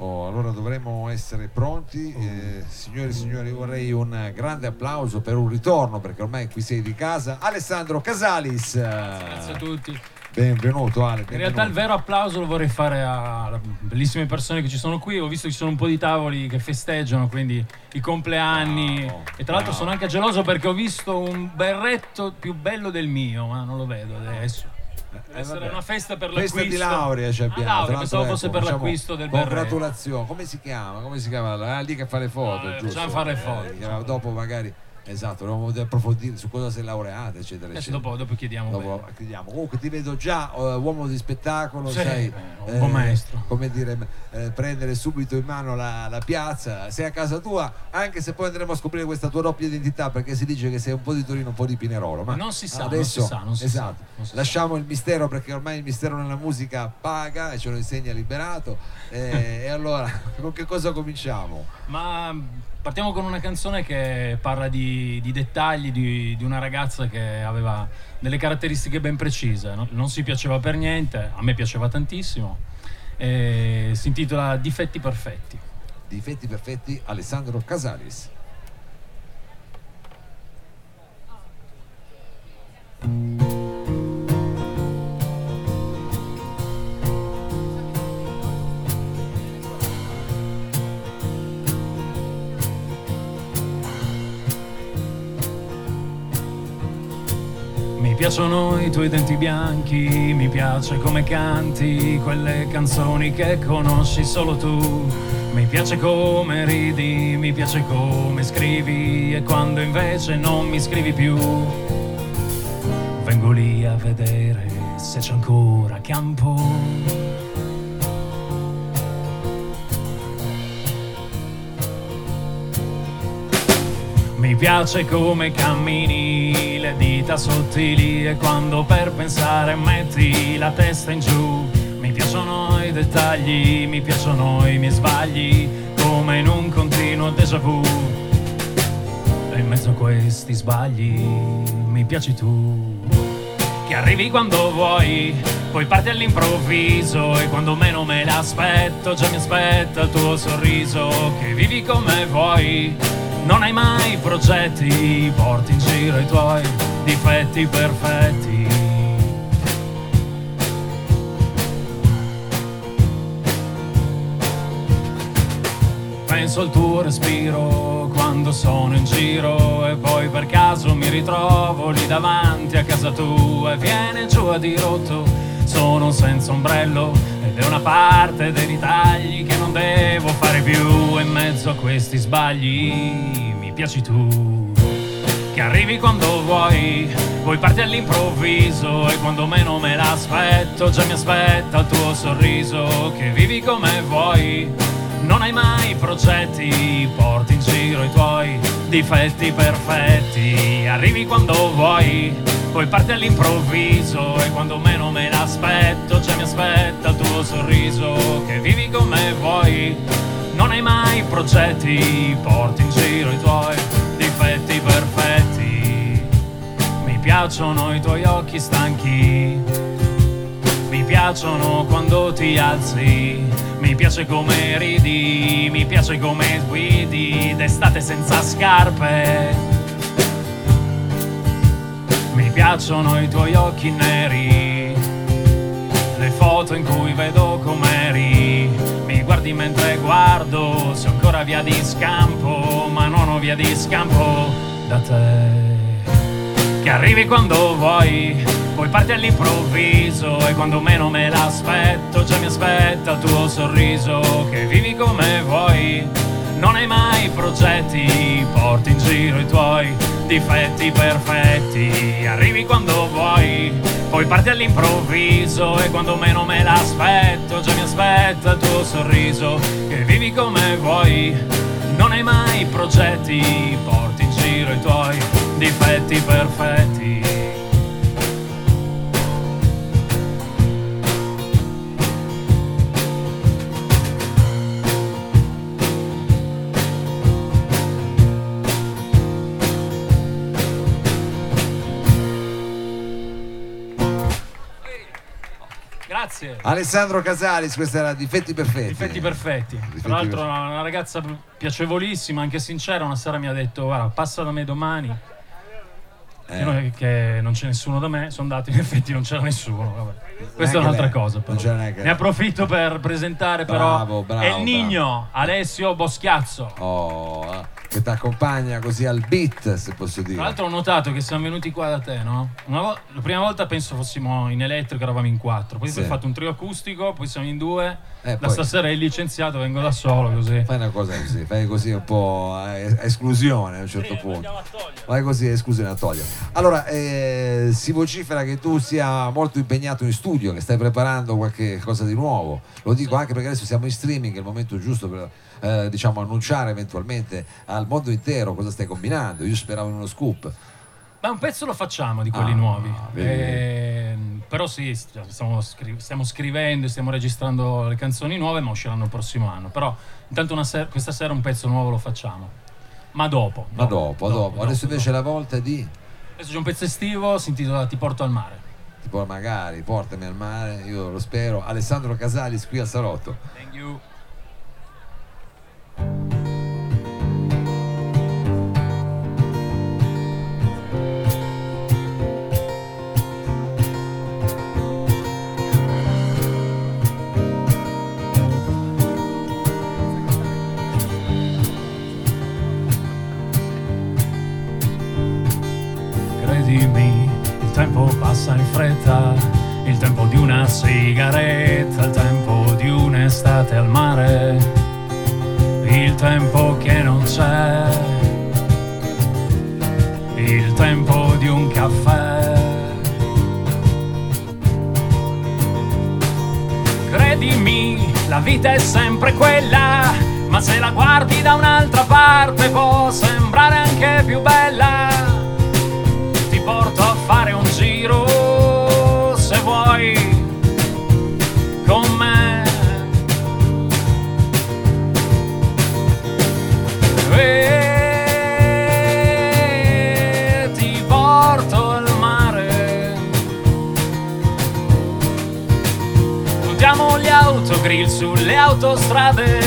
Oh, allora dovremmo essere pronti. Oh. Eh, signori e signori, vorrei un grande applauso per un ritorno, perché ormai qui sei di casa. Alessandro Casalis. Grazie a tutti. Benvenuto Ale. In benvenuto. realtà il vero applauso lo vorrei fare alle bellissime persone che ci sono qui. Ho visto che ci sono un po' di tavoli che festeggiano, quindi i compleanni. Bravo, e tra l'altro bravo. sono anche geloso perché ho visto un berretto più bello del mio, ma non lo vedo adesso. Deve Eh, essere vabbè. una festa per Festa l'acquisto. di laurea ci Ah, abbiamo. laurea, tra pensavo fosse per facciamo l'acquisto del berretto. Congratulazioni. Come si chiama? Come si chiama? Ah, lì che fa le foto, Ah, eh, giusto? facciamo fare le foto. Eh, dopo magari Esatto, dobbiamo approfondire su cosa sei laureata, eccetera, Adesso eccetera. dopo, dopo chiediamo. Dopo bene. chiudiamo. Comunque ti vedo già eh, uomo di spettacolo, Sì, sai, eh, un buon maestro. come dire, eh, prendere subito in mano la, la piazza, sei a casa tua, anche se poi andremo a scoprire questa tua doppia identità, perché si dice che sei un po' di Torino, un po' di Pinerolo. Ma Non si sa, non adesso, si sa, non si esatto, sa, non si sa. lasciamo il mistero perché ormai il mistero nella musica paga e ce lo insegna Liberato. Eh, e allora, con che cosa cominciamo? Ma partiamo con una canzone che parla di, di dettagli di, di una ragazza che aveva delle caratteristiche ben precise. no? Non si piaceva per niente, a me piaceva tantissimo. Si intitola Difetti perfetti. Difetti perfetti, Alessandro Casalis. Piacciono i tuoi denti bianchi, mi piace come canti quelle canzoni che conosci solo tu. Mi piace come ridi, mi piace come scrivi e quando invece non mi scrivi più. Vengo lì a vedere se c'è ancora campo. Mi piace come cammini, le dita sottili e quando per pensare metti la testa in giù. Mi piacciono i dettagli, mi piacciono i miei sbagli, come in un continuo déjà vu. E in mezzo a questi sbagli mi piaci tu. Che arrivi quando vuoi, poi parti all'improvviso e quando meno me l'aspetto già mi aspetta il tuo sorriso. Che vivi come vuoi, non hai mai progetti, porti in giro i tuoi difetti perfetti. Penso al tuo respiro quando sono in giro e poi per caso mi ritrovo lì davanti a casa tua e viene giù a dirotto. Sono senza ombrello è una parte dei ritagli che non devo fare più. E in mezzo a questi sbagli mi piaci tu. Che arrivi quando vuoi, poi parti all'improvviso e quando meno me l'aspetto già mi aspetta il tuo sorriso. Che vivi come vuoi, non hai mai progetti, porti in giro i tuoi difetti perfetti. Arrivi quando vuoi, poi parti all'improvviso e quando meno me l'aspetto già mi aspetta il tuo sorriso. Che vivi come vuoi, non hai mai progetti, porti in giro i tuoi difetti perfetti. Mi piacciono i tuoi occhi stanchi, mi piacciono quando ti alzi, mi piace come ridi, mi piace come guidi d'estate senza scarpe. Mi piacciono i tuoi occhi neri, le foto in cui vedo com'eri. Mi guardi mentre guardo, se ancora via di scampo, ma non ho via di scampo da te. Che arrivi quando vuoi, poi parti all'improvviso e quando meno me l'aspetto già mi aspetta il tuo sorriso. Che vivi come vuoi, non hai mai progetti, porti in giro i tuoi difetti perfetti. Arrivi quando vuoi, poi parti all'improvviso e quando meno me l'aspetto già mi aspetta il tuo sorriso. Che vivi come vuoi, non hai mai progetti, porti in giro i tuoi difetti perfetti. Grazie. Alessandro Casalis, questa era Difetti Perfetti. Difetti perfetti. Difetti Tra l'altro perfetti. una, ragazza piacevolissima, anche sincera, una sera mi ha detto guarda passa da me domani. Eh. Che, non- che non c'è nessuno da me, sono andato, in effetti non c'era nessuno. Vabbè. Questa è un'altra lei. cosa. Ne approfitto per presentare Bravo, però bravo, El Nigno, Alessio Boschiazzo. Oh, eh, che ti accompagna così al beat, se posso dire. Tra l'altro ho notato che siamo venuti qua da te, no? Una vo- la prima volta penso fossimo in elettrico, eravamo in quattro, poi Sì. hai fatto un trio acustico, poi siamo in due, Eh, da poi- stasera è licenziato, vengo da solo così. Fai una cosa così, fai così un po' a a esclusione a un certo punto. Vai così esclusione a togliere. Allora, eh, si vocifera che tu sia molto impegnato in studio, che stai preparando qualche cosa di nuovo. Lo dico anche perché adesso siamo in streaming, è il momento giusto per eh, diciamo, annunciare eventualmente al mondo intero cosa stai combinando. Io speravo in uno scoop. Ma un pezzo lo facciamo di quelli Ah, nuovi. Ehm, però sì, st- stiamo, scri- stiamo scrivendo, stiamo registrando le canzoni nuove, ma usciranno il prossimo anno. Però intanto ser- questa sera un pezzo nuovo lo facciamo. Ma dopo. Ma dopo, dopo. Adesso invece la volta di Adesso c'è un pezzo estivo, si intitola Ti porto al mare. tipo magari portami al mare, io lo spero. Alessandro Casalis qui al salotto. Thank you. Autostrade,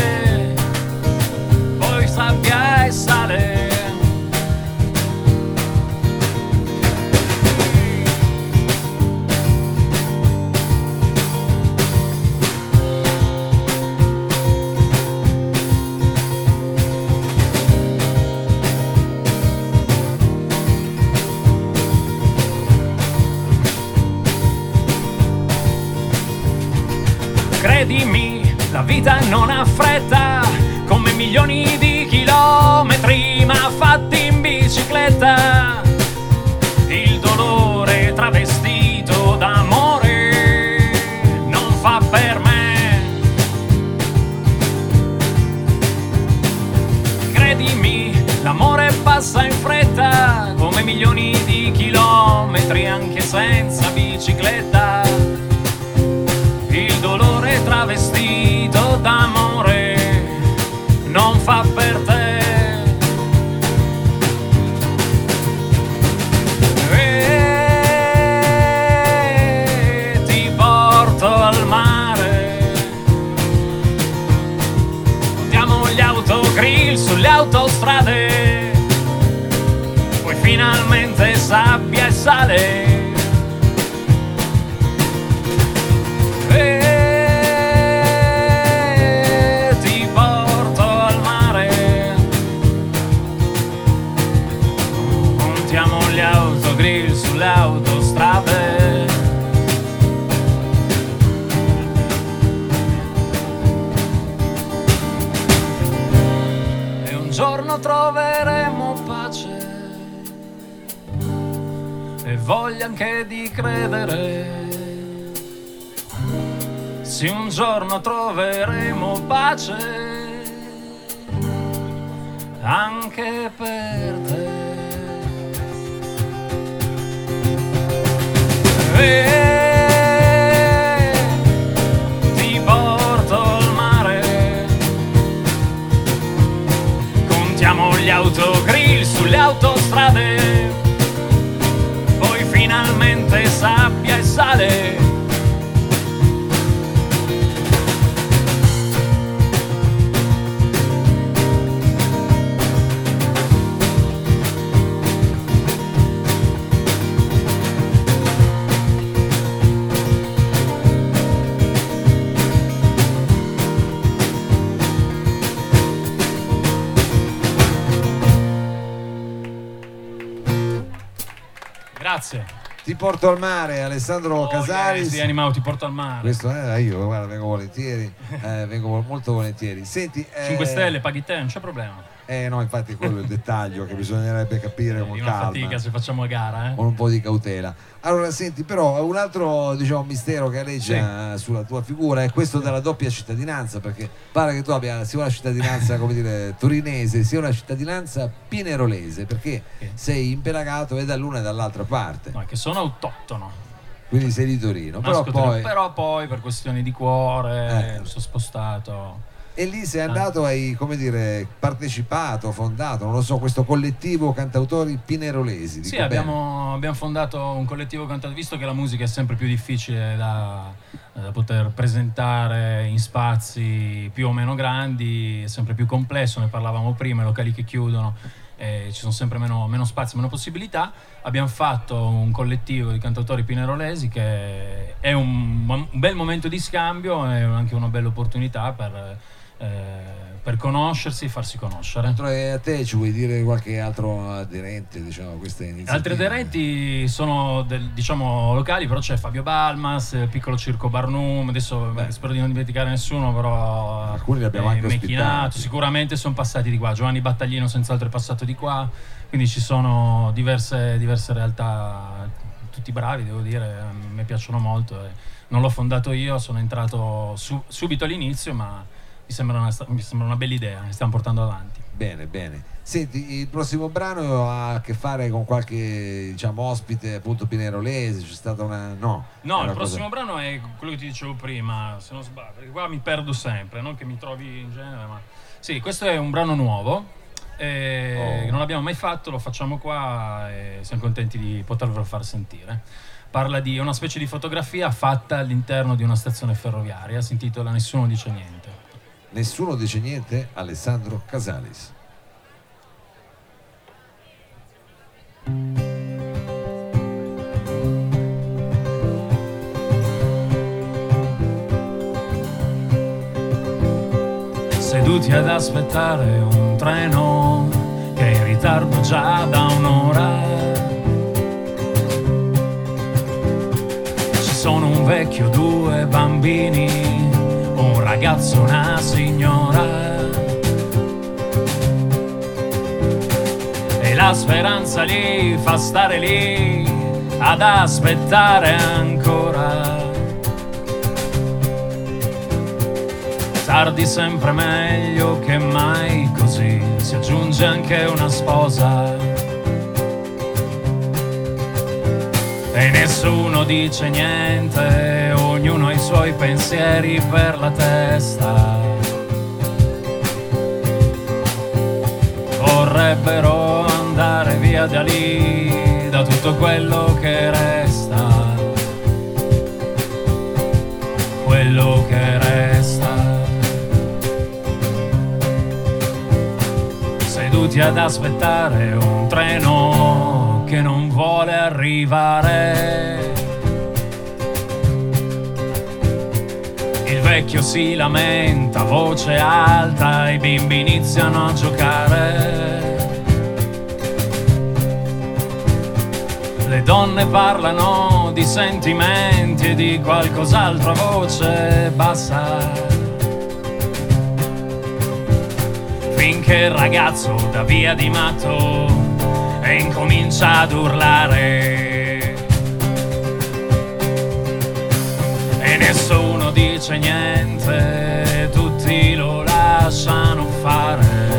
bicicletta giorno troveremo pace e voglia anche di credere. Se un giorno troveremo pace anche per te. E sulle autostrade. Poi finalmente sabbia e sale Grazie. Ti porto al mare, Alessandro Oh, Casalis. yes, sì, animato, ti porto al mare. Questo era io, guarda, vengo volentieri, eh, vengo molto volentieri. Senti, eh, 5 stelle, paghi te, non c'è problema. Eh no, infatti quello è il dettaglio che bisognerebbe capire con Di una calma, fatica se facciamo a gara, eh. con un po' di cautela. Allora, senti, però un altro diciamo, mistero che aleggia sulla tua figura è questo della doppia cittadinanza, perché pare che tu abbia sia una cittadinanza, come dire, torinese, sia una cittadinanza pinerolese, perché Sì. sei impelagato e dall'una e dall'altra parte. No, che sono autoctono. Quindi sei di Torino, però poi però poi per questioni di cuore Eh. mi sono spostato. E lì sei andato, hai come dire, partecipato, fondato, non lo so, questo collettivo cantautori pinerolesi. Sì, abbiamo, abbiamo fondato un collettivo cantato, visto che la musica è sempre più difficile da, da poter presentare in spazi più o meno grandi, è sempre più complesso, ne parlavamo prima, i locali che chiudono, eh, ci sono sempre meno, meno spazi, meno possibilità. Abbiamo fatto un collettivo di cantautori pinerolesi che è un, un bel momento di scambio e anche una bella opportunità per, eh, per conoscersi e farsi conoscere. Oltre a te ci vuoi dire qualche altro aderente diciamo, a queste iniziative? Altri aderenti sono del- diciamo locali, però c'è Fabio Balmas, eh, Piccolo Circo Barnum, adesso beh, spero di non dimenticare nessuno, però Alcuni li abbiamo anche Mecchinato, ospitati. sicuramente sono passati di qua, Giovanni Battaglino senz'altro è passato di qua, quindi ci sono diverse, diverse realtà, tutti bravi devo dire, me piacciono molto, non l'ho fondato io, sono entrato su- subito all'inizio, ma mi sembra, una, mi sembra una bella idea, che stiamo portando avanti. Bene, bene. Senti, il prossimo brano ha a che fare con qualche diciamo, ospite appunto pinerolese, c'è stata una... No, No, il prossimo cosa- brano è quello che ti dicevo prima, se non sbaglio, perché qua mi perdo sempre, non che mi trovi in genere, ma... Sì, questo è un brano nuovo, eh, Oh. non l'abbiamo mai fatto, lo facciamo qua e siamo contenti di potervelo far sentire. Parla di una specie di fotografia fatta all'interno di una stazione ferroviaria, si intitola Nessuno dice niente. Nessuno dice niente, Alessandro Casalis. seduti ad aspettare un treno che è in ritardo già da un'ora. Ci sono un vecchio, due bambini, ragazzo, una signora. E la speranza li fa stare lì ad aspettare ancora. Tardi sempre meglio che mai così si aggiunge anche una sposa. E nessuno dice niente, ognuno ha i suoi pensieri per la testa. Vorrebbero andare via da lì, da tutto quello che resta. Quello che resta. seduti ad aspettare un treno non vuole arrivare. Il vecchio si lamenta, voce alta, i bimbi iniziano a giocare. Le donne parlano di sentimenti e di qualcos'altro a voce bassa. finché il ragazzo dà via di matto e incomincia ad urlare. E nessuno dice niente, tutti lo lasciano fare.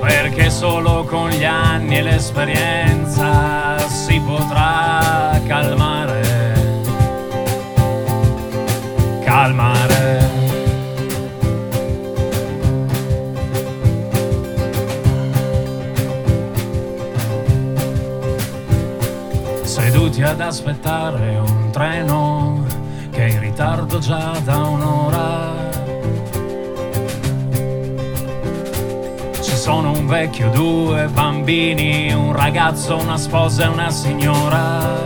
Perché solo con gli anni e l'esperienza si potrà calmare. Calmare. Aspettare un treno che è in ritardo già da un'ora. Ci sono un vecchio, due bambini, un ragazzo, una sposa e una signora.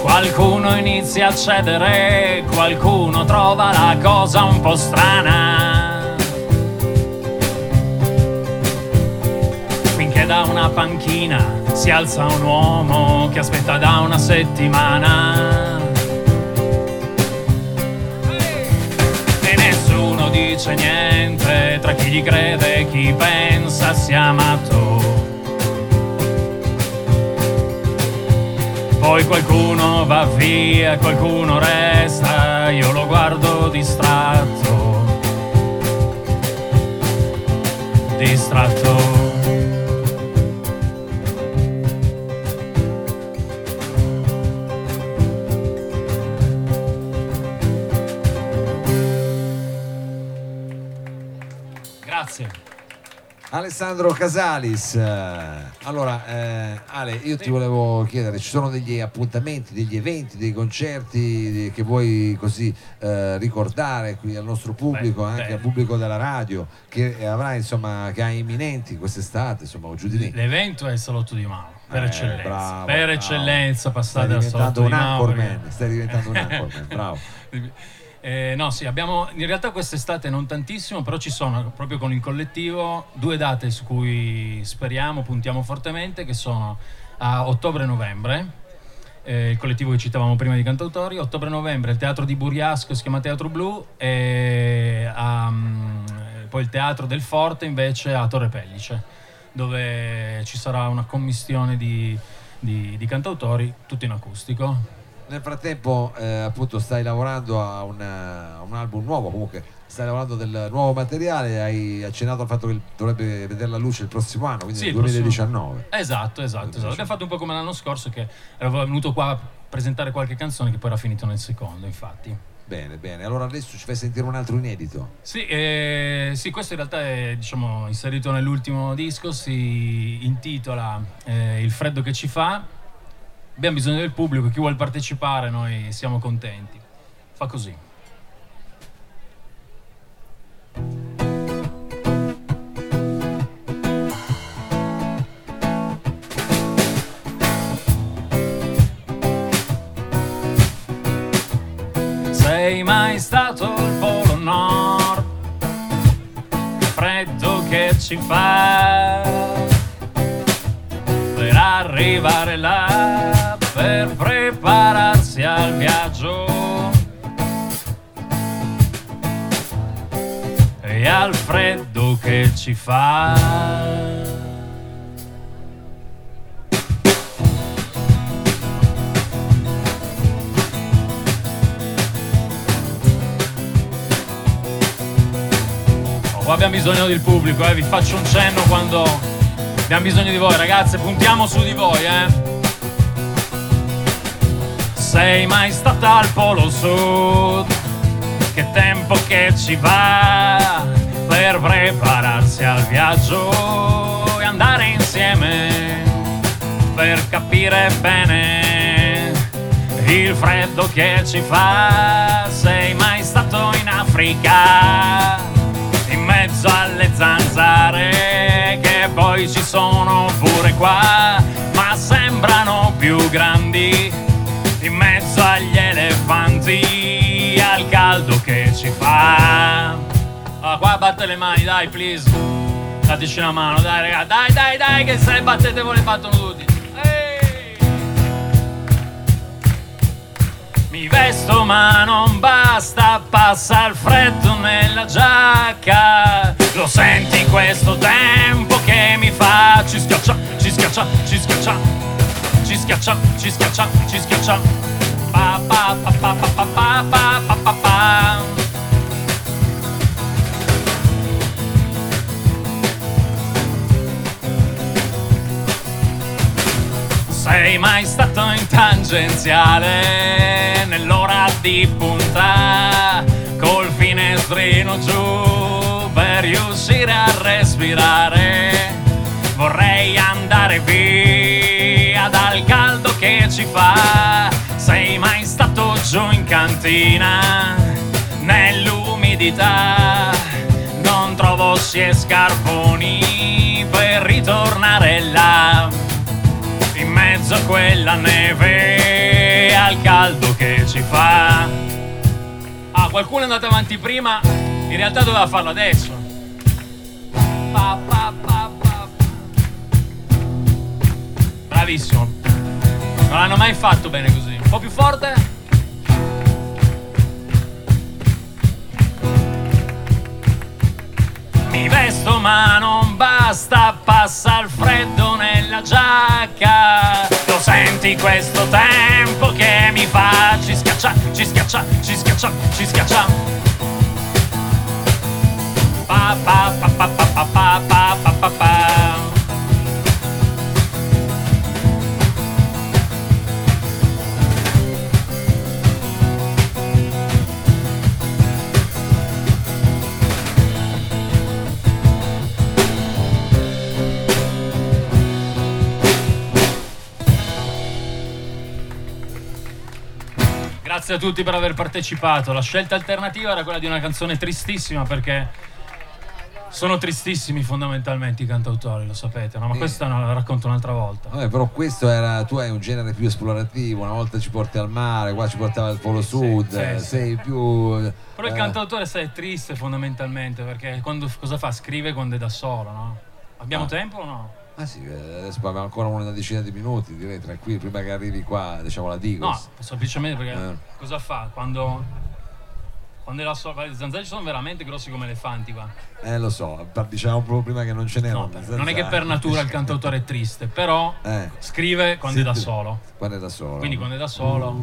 Qualcuno inizia a cedere, qualcuno trova la cosa un po' strana. Una panchina si alza un uomo che aspetta da una settimana. E nessuno dice niente tra chi gli crede e chi pensa sia amato. Poi qualcuno va via, qualcuno resta, io lo guardo distratto. Distratto. Alessandro Casalis. Allora, eh, Ale, io ti volevo chiedere, ci sono degli appuntamenti, degli eventi, dei concerti che vuoi così eh, ricordare qui al nostro pubblico, beh, anche beh. al pubblico della radio, che avrà insomma, che ha imminenti quest'estate, insomma, o giù di lì. L'evento è il Salotto di Mao. Per eh, eccellenza, bravo, per bravo. eccellenza passate al salotto di Mao. Stai diventando un anchorman, bravo. Eh, no, sì, abbiamo in realtà quest'estate non tantissimo, però ci sono proprio con il collettivo due date su cui speriamo, puntiamo fortemente, che sono a ottobre e novembre. Eh, il collettivo che citavamo prima di cantautori, ottobre-novembre il teatro di Buriasco si chiama Teatro Blu e um, poi il teatro del Forte invece a Torre Pellice, dove ci sarà una commissione di, di, di cantautori, tutto in acustico. Nel frattempo eh, appunto stai lavorando a, una, a, un album nuovo, comunque stai lavorando del nuovo materiale, hai accennato al fatto che dovrebbe vedere la luce il prossimo anno, quindi sì, nel 2019. Prossimo... Esatto, esatto, esatto. Abbiamo fatto un po' come l'anno scorso che ero venuto qua a presentare qualche canzone che poi era finito nel secondo, infatti. Bene, bene. Allora adesso ci fai sentire un altro inedito. Sì, eh, sì questo in realtà è diciamo, inserito nell'ultimo disco, si intitola eh, Il freddo che ci fa abbiamo bisogno del pubblico, chi vuole partecipare, noi siamo contenti. Fa così. Sei mai stato al Polo Nord? Freddo che ci fa per arrivare là viaggio e al freddo che ci fa. Oh, abbiamo bisogno del pubblico, eh. vi faccio un cenno quando abbiamo bisogno di voi, ragazze, puntiamo su di voi, eh sei mai stata al Polo Sud? Che tempo che ci va per prepararsi al viaggio e andare insieme per capire bene il freddo che ci fa. Sei mai stato in Africa? In mezzo alle zanzare che poi ci sono pure qua, ma sembrano più grandi mezzo agli elefanti, al caldo che ci fa. Ah, qua batte le mani, dai, please. Dateci una mano, dai, raga. Dai, dai, dai, che se battete voi le battono tutti. Mi vesto ma non basta, passa il freddo nella giacca. Lo senti questo tempo che mi fa? Ci schiaccia, ci schiaccia, ci schiaccia ci schiaccia, ci schiaccia, ci schiaccia. Sei mai stato in tangenziale nell'ora di punta col finestrino giù per riuscire a respirare? Vorrei andare via dal caldo che ci fa. Sei mai stato cantina, nell'umidità? Non trovo scie scarponi per ritornare là, in mezzo a quella neve, al caldo che ci fa. Ah, qualcuno è andato avanti prima, in realtà doveva farlo adesso. Pa, pa, pa, Bravissimo. Non l'hanno mai fatto bene così. Un po' più forte? Senti questo tempo che mi fa ci schiaccia, ci schiaccia, ci schiaccia, ci schiaccia. Grazie a tutti per aver partecipato. La scelta alternativa era quella di una canzone tristissima perché sono tristissimi fondamentalmente i cantautori, lo sapete, no? ma Sì. questa la racconto un'altra volta. Vabbè, però questo era, tu hai un genere più esplorativo, una volta ci porti al mare, qua ci portava al Polo Sud, sì, eh, sì. sei più... Però il eh, cantautore sai, è triste fondamentalmente perché quando, cosa fa? Scrive quando è da solo, no? Abbiamo Ah. tempo o no? Ah sì, eh, adesso abbiamo ancora una decina di minuti, direi tranquillo, prima che arrivi qua, diciamo la No, Digos. semplicemente perché Eh. cosa fa? Quando, quando è da solo, guarda, i zanzari sono veramente grossi come elefanti qua. Eh lo so, diciamo proprio prima che non ce n'erano. No, non è che per natura il cantautore è triste, però Eh, scrive quando Sì, è da solo. quando è da solo. Quindi quando è da solo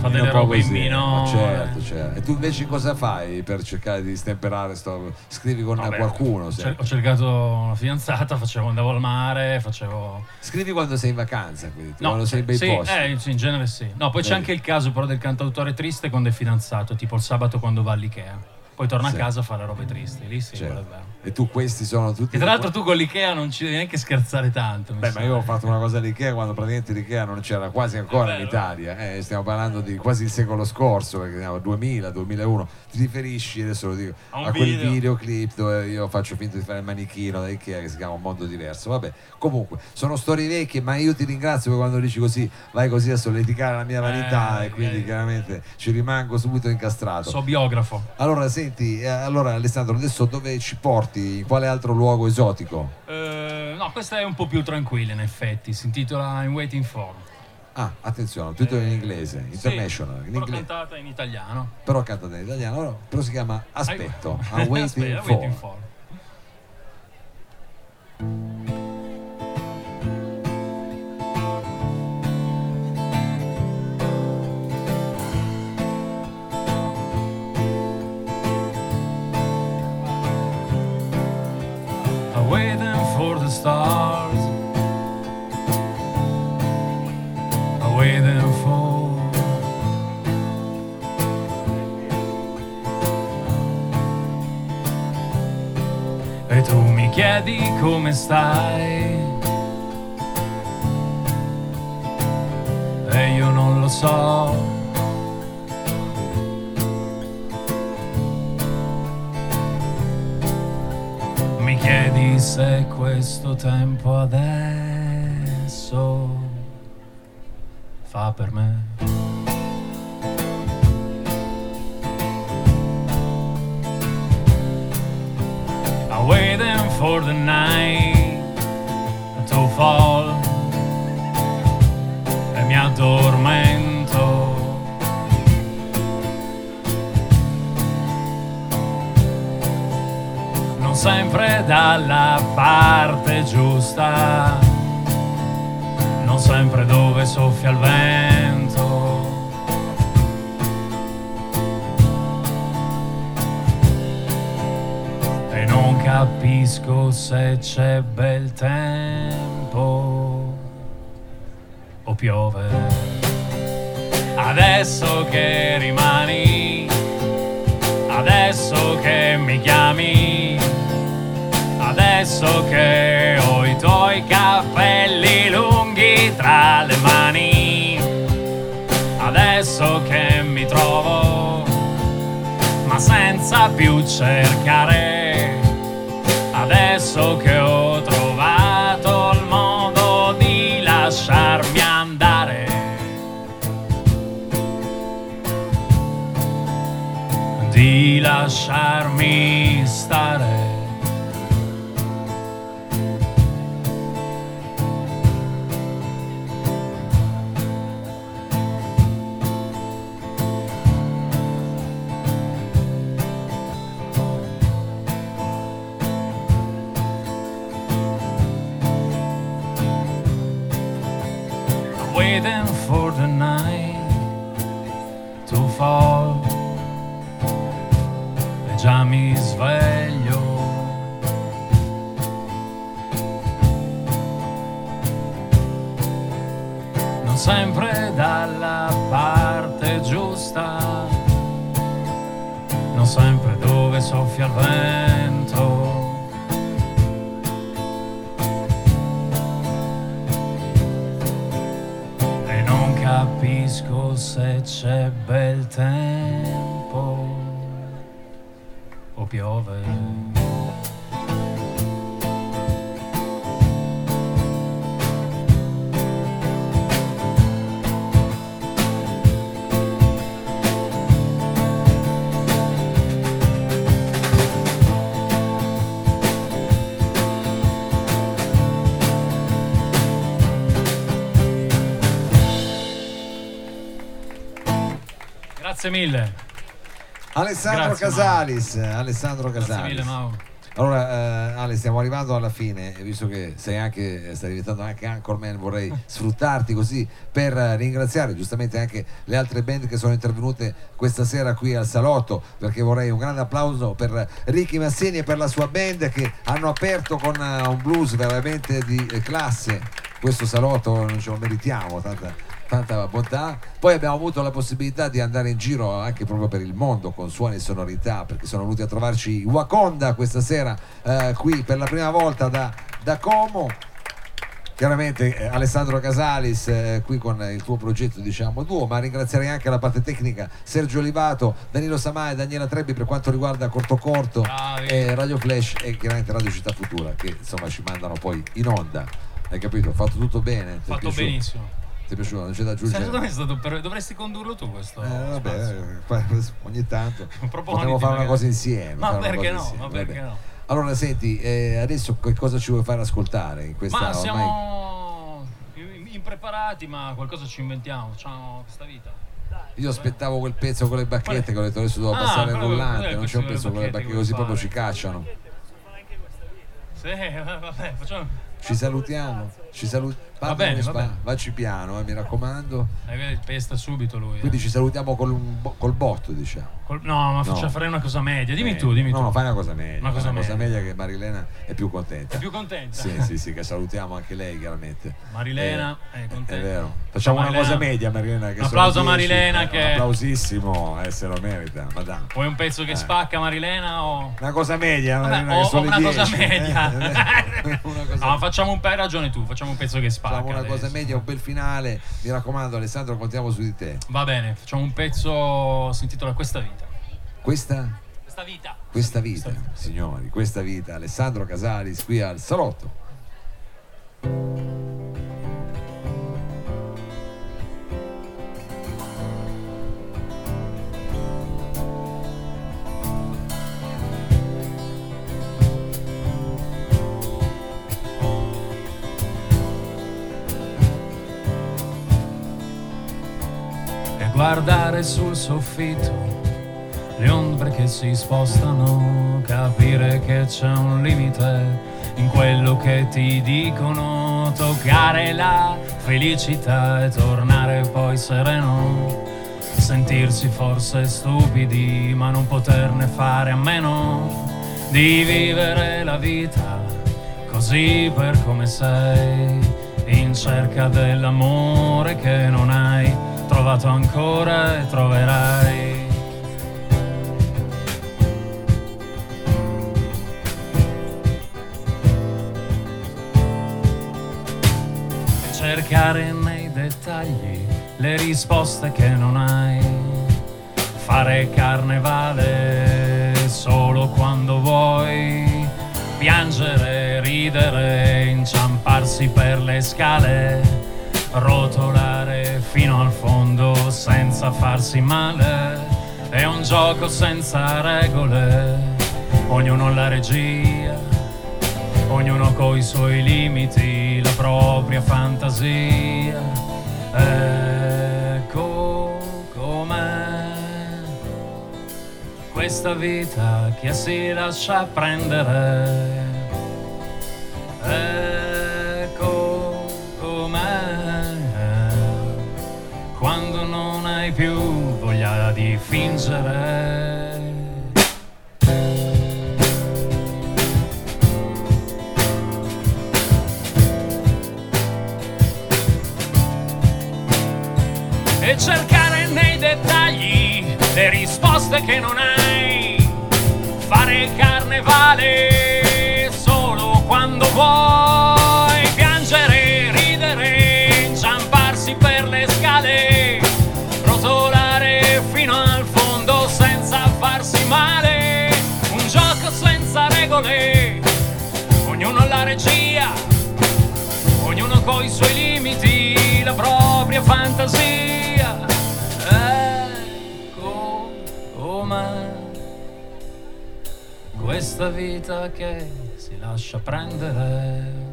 fa delle robe in minore. Certo, certo. E tu invece cosa fai per cercare di stemperare sto... Scrivi con Vabbè, qualcuno? cer- Ho cercato una fidanzata, facevo, andavo al mare, facevo... Scrivi quando sei in vacanza, quindi, No, quando sei in bei sì, posti. eh, in genere sì. No, poi c'è Vedi. anche il caso però del cantautore triste quando è fidanzato, tipo il sabato quando va all'Ikea. Poi torna Sì. a casa a fare robe tristi, lì sì, Certo. E tu questi sono tutti... E tra l'altro tu con l'Ikea non ci devi neanche scherzare tanto. Beh, ma io ho fatto una cosa all'Ikea quando praticamente l'Ikea non c'era quasi ancora in. Italia. Eh, stiamo parlando di quasi il secolo scorso, perché siamo 2000, 2001. Ti riferisci, adesso lo dico, A a quel video. videoclip dove io faccio finta di fare il manichino da Ikea che si chiama Un mondo diverso. Vabbè, comunque, sono storie vecchie, ma io ti ringrazio quando dici così, vai così a solleticare la mia vanità Eh, e quindi eh. chiaramente ci rimango subito incastrato. So biografo. Allora, senti, eh, allora Alessandro, adesso dove ci porti? In quale altro luogo esotico? Eh, no, questa è un po' più tranquilla in effetti, si intitola I'm Waiting For. Ah, attenzione, tutto in inglese, international, Sì, in inglese. cantata in italiano. però cantata in italiano, però si chiama Aspetto, I- I'm waiting Aspetta, for. waiting for. I'm waiting for the stars. E tu mi chiedi come stai. E io non lo so. Mi chiedi se questo tempo adesso fa per me for the night to fall e mi addormento. Non sempre dalla parte giusta, non sempre dove soffia il vento. Capisco se c'è bel tempo o piove. Adesso che rimani, adesso che mi chiami, adesso che ho i tuoi capelli lunghi tra le mani, adesso che mi trovo ma senza più cercare. Adesso che ho trovato il modo di lasciarmi andare. Di lasciarmi stare. For the night to fall. E già mi sveglio. Non sempre dalla parte giusta non sempre dove soffia il vento se c'è bel tempo o Grazie mille. Alessandro Grazie, Casalis, Alessandro Casalis. Grazie mille Mau. Allora, eh, Ale, stiamo arrivando alla fine, visto che sei anche, stai diventando anche Anchorman, vorrei sfruttarti così per ringraziare giustamente anche le altre band che sono intervenute questa sera qui al Salotto, perché vorrei un grande applauso per Ricky Massini e per la sua band che hanno aperto con uh, un blues veramente di classe questo Salotto, non ce lo meritiamo, tanta tanta bontà. Poi abbiamo avuto la possibilità di andare in giro anche proprio per il mondo con suoni e sonorità, perché sono venuti a trovarci Wakonda questa sera eh, qui per la prima volta da, da Como. Chiaramente eh, Alessandro Casalis eh, qui con il tuo progetto diciamo duo, ma ringrazierei anche la parte tecnica Sergio Olivato, Danilo Samà e Daniela Trebbi per quanto riguarda Corto Corto, eh, Radio Flash e chiaramente Radio Città Futura che insomma ci mandano poi in onda. Hai capito? Fatto tutto bene? Fatto benissimo ti è piaciuto? Non c'è da aggiungere? È stato per... dovresti condurlo tu questo. Eh, vabbè, ogni tanto potremmo fare una cosa insieme. Ma perché no? Ma perché no? Allora, senti, eh, adesso che cosa ci vuoi fare ascoltare in questa Ma siamo ormai... impreparati, ma qualcosa ci inventiamo, facciamo questa vita. Io aspettavo quel pezzo con le bacchette che ho detto adesso devo ah, passare il rullante, non c'è un pezzo con le bacchette così proprio ci cacciano. Sì, vabbè, facciamo ci salutiamo, ci salutiamo. Va bene, va bene. Vacci piano, eh, mi raccomando. Eh, pesta subito lui. Quindi eh. ci salutiamo col, col botto, diciamo. Col, no, ma faccia no. fare una cosa media. Dimmi eh, tu, dimmi no, tu. No, fai una cosa media. Una cosa, una cosa media. che Marilena è più contenta. È più contenta? Sì, sì, sì, che salutiamo anche lei, chiaramente. Marilena eh, è contenta. È vero. Facciamo Marilena. una cosa media, Marilena. Che un applauso a Marilena. Che... Un applausissimo, eh, se lo merita. Madame. Vuoi un pezzo che spacca, Marilena? O... Una cosa media, Marilena. Vabbè, o, o una 10. cosa media. una cosa... No, facciamo un hai ragione tu, facciamo un pezzo che spacca. Facciamo una adesso. cosa media, un bel finale. Mi raccomando, Alessandro, contiamo su di te. Va bene, facciamo un pezzo, si intitola Questa vita. Questa? Questa vita. Questa vita, questa vita. signori, questa vita. Alessandro Casalis qui al Salotto. Guardare sul soffitto le ombre che si spostano, capire che c'è un limite in quello che ti dicono, toccare la felicità e tornare poi sereno, sentirsi forse stupidi ma non poterne fare a meno di vivere la vita così per come sei, in cerca dell'amore che non hai trovato ancora e troverai. cercare nei dettagli le risposte che non hai. Fare carnevale solo quando vuoi. Piangere, ridere, inciamparsi per le scale. Rotolare fino al fondo senza farsi male. È un gioco senza regole. Ognuno la regia ognuno coi suoi limiti, la propria fantasia. Ecco com'è questa vita che si lascia prendere. Voglia di fingere. Ognuno coi suoi limiti. La propria fantasia. Ecco com'è questa vita che si lascia prendere.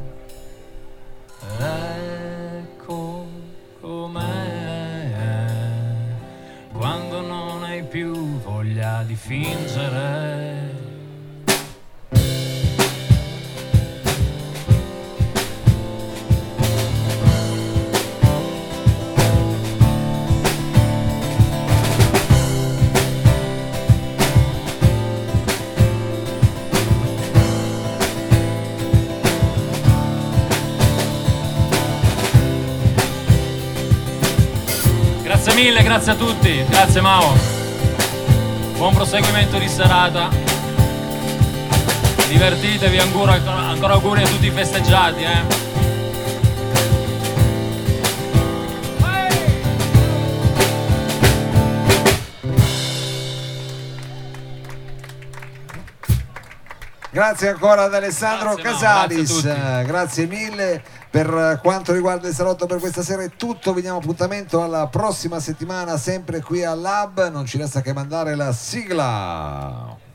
Ecco com'è quando non hai più voglia di fingere. Mille, grazie a tutti, grazie Mao. Buon proseguimento di serata. Divertitevi, ancora, ancora auguri a tutti i festeggiati, eh. Grazie ancora ad Alessandro Grazie, Casalis, grazie a Eh, grazie mille. Per quanto riguarda il salotto per questa sera è tutto, vi diamo appuntamento alla prossima settimana sempre qui al Lab, non ci resta che mandare la sigla.